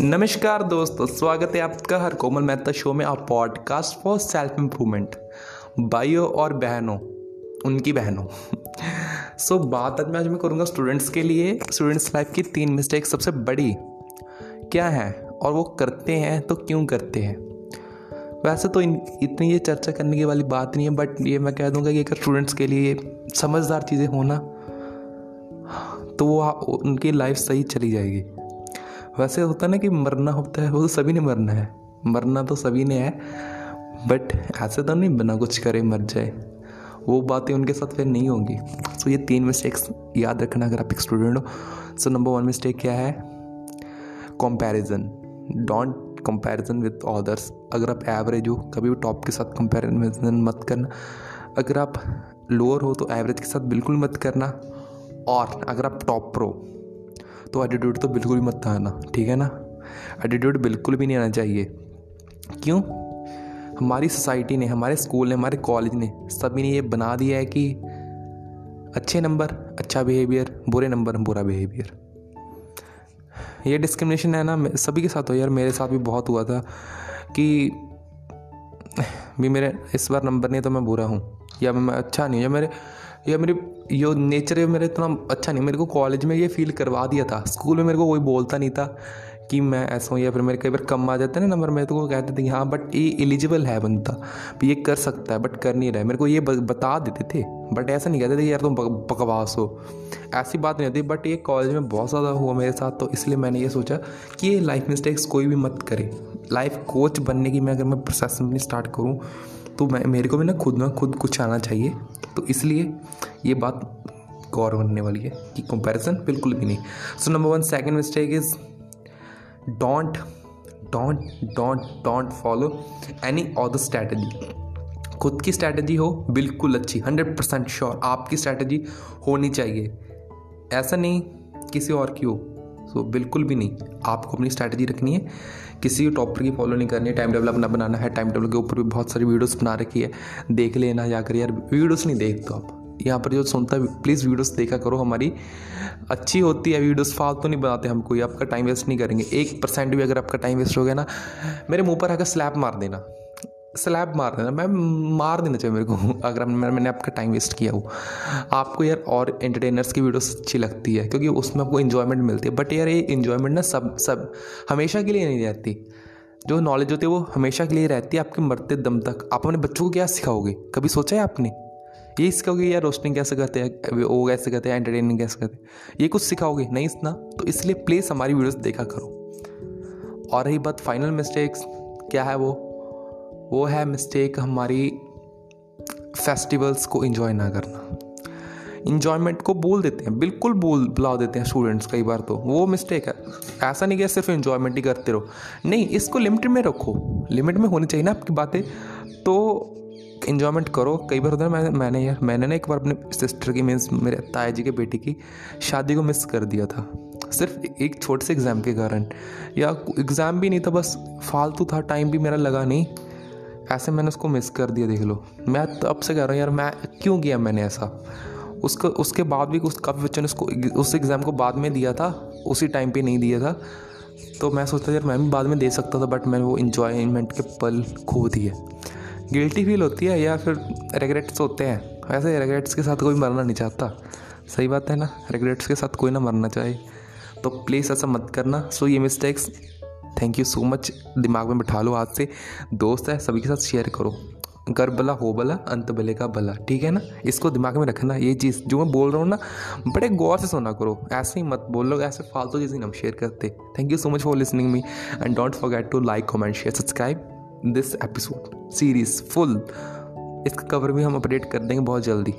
नमस्कार दोस्तों स्वागत है आपका हर कोमल मेहता शो में आप पॉडकास्ट फॉर सेल्फ इम्प्रूवमेंट भाइयों और बहनों उनकी बहनों। सो so, बात आज मैं आज मैं करूँगा स्टूडेंट्स के लिए। स्टूडेंट्स लाइफ की तीन मिस्टेक सबसे बड़ी क्या है और वो करते हैं तो क्यों करते हैं? वैसे तो इतनी ये चर्चा करने की वाली बात नहीं है बट ये मैं कह दूँगा कि अगर स्टूडेंट्स के लिए समझदार चीज़ें होना तो वो उनकी लाइफ सही चली जाएगी। वैसे होता ना कि मरना होता है, वो तो सभी ने मरना है। मरना तो सभी ने है बट ऐसे तो नहीं बिना कुछ करे मर जाए। वो बातें उनके साथ फिर नहीं होंगी। सो ये तीन मिस्टेक्स याद रखना अगर आप एक स्टूडेंट हो। सो नंबर वन मिस्टेक क्या है? Comparison don't comparison with others अगर आप एवरेज हो, कभी भी टॉप के साथ कंपैरिजन मत करना। अगर आप लोअर हो तो एवरेज के साथ बिल्कुल मत करना। और अगर आप टॉप प्रो तो एटीट्यूड तो बिल्कुल भी मत आना ठीक है ना? एटीट्यूड बिल्कुल भी नहीं आना चाहिए। क्यों? हमारी सोसाइटी ने, हमारे स्कूल ने, हमारे कॉलेज ने सभी ने ये बना दिया है कि अच्छे नंबर अच्छा बिहेवियर बुरे नंबर बुरा बिहेवियर ये डिस्क्रिमिनेशन है ना सभी के साथ हो। यार, मेरे साथ भी बहुत हुआ था कि भी मेरे इस बार नंबर नहीं तो मैं बुरा हूँ, या मैं अच्छा नहीं हूँ, या मेरे या मेरे, यो नेचर मेरा इतना अच्छा नहीं, मेरे को कॉलेज में ये फील करवा दिया था। स्कूल में मेरे को कोई बोलता नहीं था कि मैं ऐसा हूँ या फिर मेरे कई बार कम आ जाते है ना नंबर मेरे तो कहते थे हाँ बट ये एलिजिबल है बनता ये कर सकता है बट कर नहीं रहा है। मेरे को ये बता देते थे बट ऐसा नहीं कहते थे यार तुम बकवास हो। ऐसी बात नहीं होती बट ये कॉलेज में बहुत ज़्यादा हुआ मेरे साथ तो इसलिए मैंने ये सोचा कि ये लाइफ मिस्टेक्स कोई भी मत करे। लाइफ कोच बनने की मैं अगर मैं प्रोसेस स्टार्ट करूँ तो मैं, मेरे को भी ना खुद ना खुद कुछ आना चाहिए। तो इसलिए ये बात गौर करने वाली है कि कंपैरिजन बिल्कुल भी नहीं। So number one second mistake is don't don't don't don't follow any other strategy खुद की स्ट्रैटेजी हो, बिल्कुल अच्छी हंड्रेड परसेंट श्योर आपकी स्ट्रैटेजी होनी चाहिए। ऐसा नहीं किसी और की हो। सो so, बिल्कुल भी नहीं। आपको अपनी स्ट्रैटेजी रखनी है। किसी टॉपर की फॉलो नहीं करनी। है टाइम टेबल अपना बनाना है। टाइम टेबल के ऊपर भी बहुत सारी वीडियोस बना रखी है। देख लेना जाकर यार। वीडियोस नहीं देख तो आप। यहाँ पर जो सुनता है प्लीज़ वीडियोस देखा करो। हमारी अच्छी होती है वीडियोस फालतू तो नहीं बनाते हम कोई आपका टाइम वेस्ट नहीं करेंगे। एक परसेंट भी अगर आपका टाइम वेस्ट हो गया ना मेरे मुँह पर आकर स्लैप मार देना। स्लैब मार देना। मैं मार देना चाहिए मेरे को, अगर मैंने आपका टाइम वेस्ट किया हो। आपको यार और एंटरटेनर्स की वीडियोस अच्छी लगती है, क्योंकि उसमें आपको इन्जॉयमेंट मिलती है। बट यार ये इन्जॉयमेंट ना सब सब हमेशा के लिए नहीं रहती। जो नॉलेज होती है, वो हमेशा के लिए रहती है। आपके मरते दम तक। आप अपने बच्चों को क्या सिखाओगे? कभी सोचा है आपने? ये सिखाओगे यार रोस्टिंग कैसे करते हैं वो कैसे करते हैं एंटरटेनिंग कैसे करते हैं? ये कुछ सिखाओगे? नहीं इतना? तो इसलिए प्लीज़ हमारी वीडियोस देखा करो। और रही बात फाइनल मिस्टेक्स क्या है वो? वो है मिस्टेक हमारी फेस्टिवल्स को इन्जॉय ना करना। इन्जॉयमेंट को बोल देते हैं, बिल्कुल बोल, बुला देते हैं स्टूडेंट्स कई बार तो। वो मिस्टेक है। ऐसा नहीं कि सिर्फ़ इन्जॉयमेंट ही करते रहो। नहीं, इसको लिमिट में रखो। लिमिट में होनी चाहिए ना आपकी बातें। तो इन्जॉयमेंट करो। कई बार होता है मैंने मैंने यार, मैंने ना एक बार अपने सिस्टर की मीन्स मेरे ताया जी के बेटी की शादी को मिस कर दिया था। सिर्फ़ एक छोटे से एग्ज़ाम के कारण। या एग्ज़ाम भी नहीं था, बस फालतू था टाइम भी मेरा लगा नहीं। ऐसे मैंने उसको मिस कर दिया, देख लो। मैं तो अब से कह रहा हूँ, यार, मैं क्यों किया मैंने ऐसा? उसको, उसके बाद भी उस काफ़ी बच्चों ने उसको उस एग्ज़ाम को बाद में दिया था, उसी टाइम पे नहीं दिया था। तो मैं सोचता यार, मैं भी बाद में दे सकता था बट मैंने वो इन्जॉयमेंट के पल खो दिए। गिल्टी फील होती है, या फिर रेगरेट्स होते हैं। वैसे रेगरेट्स के साथ कोई मरना नहीं चाहता। सही बात है ना? रेगरेट्स के साथ कोई ना मरना चाहे। तो प्लीज़ ऐसा मत करना। सो ये mistakes thank you so much दिमाग में बिठा लो आज से। दोस्त है, सभी के साथ शेयर करो। कर भला हो भला अंत भले का भला ठीक है ना? इसको दिमाग में रखना, ये चीज़ जो मैं बोल रहा हूँ ना, बड़े गौर से सुना करो। ऐसे ही मत बोल लो, ऐसे फालतू चीज़ें हम शेयर करते। Thank you so much for listening me and don't forget to like comment share subscribe this episode series full इसका कवर भी हम अपडेट कर देंगे बहुत जल्दी।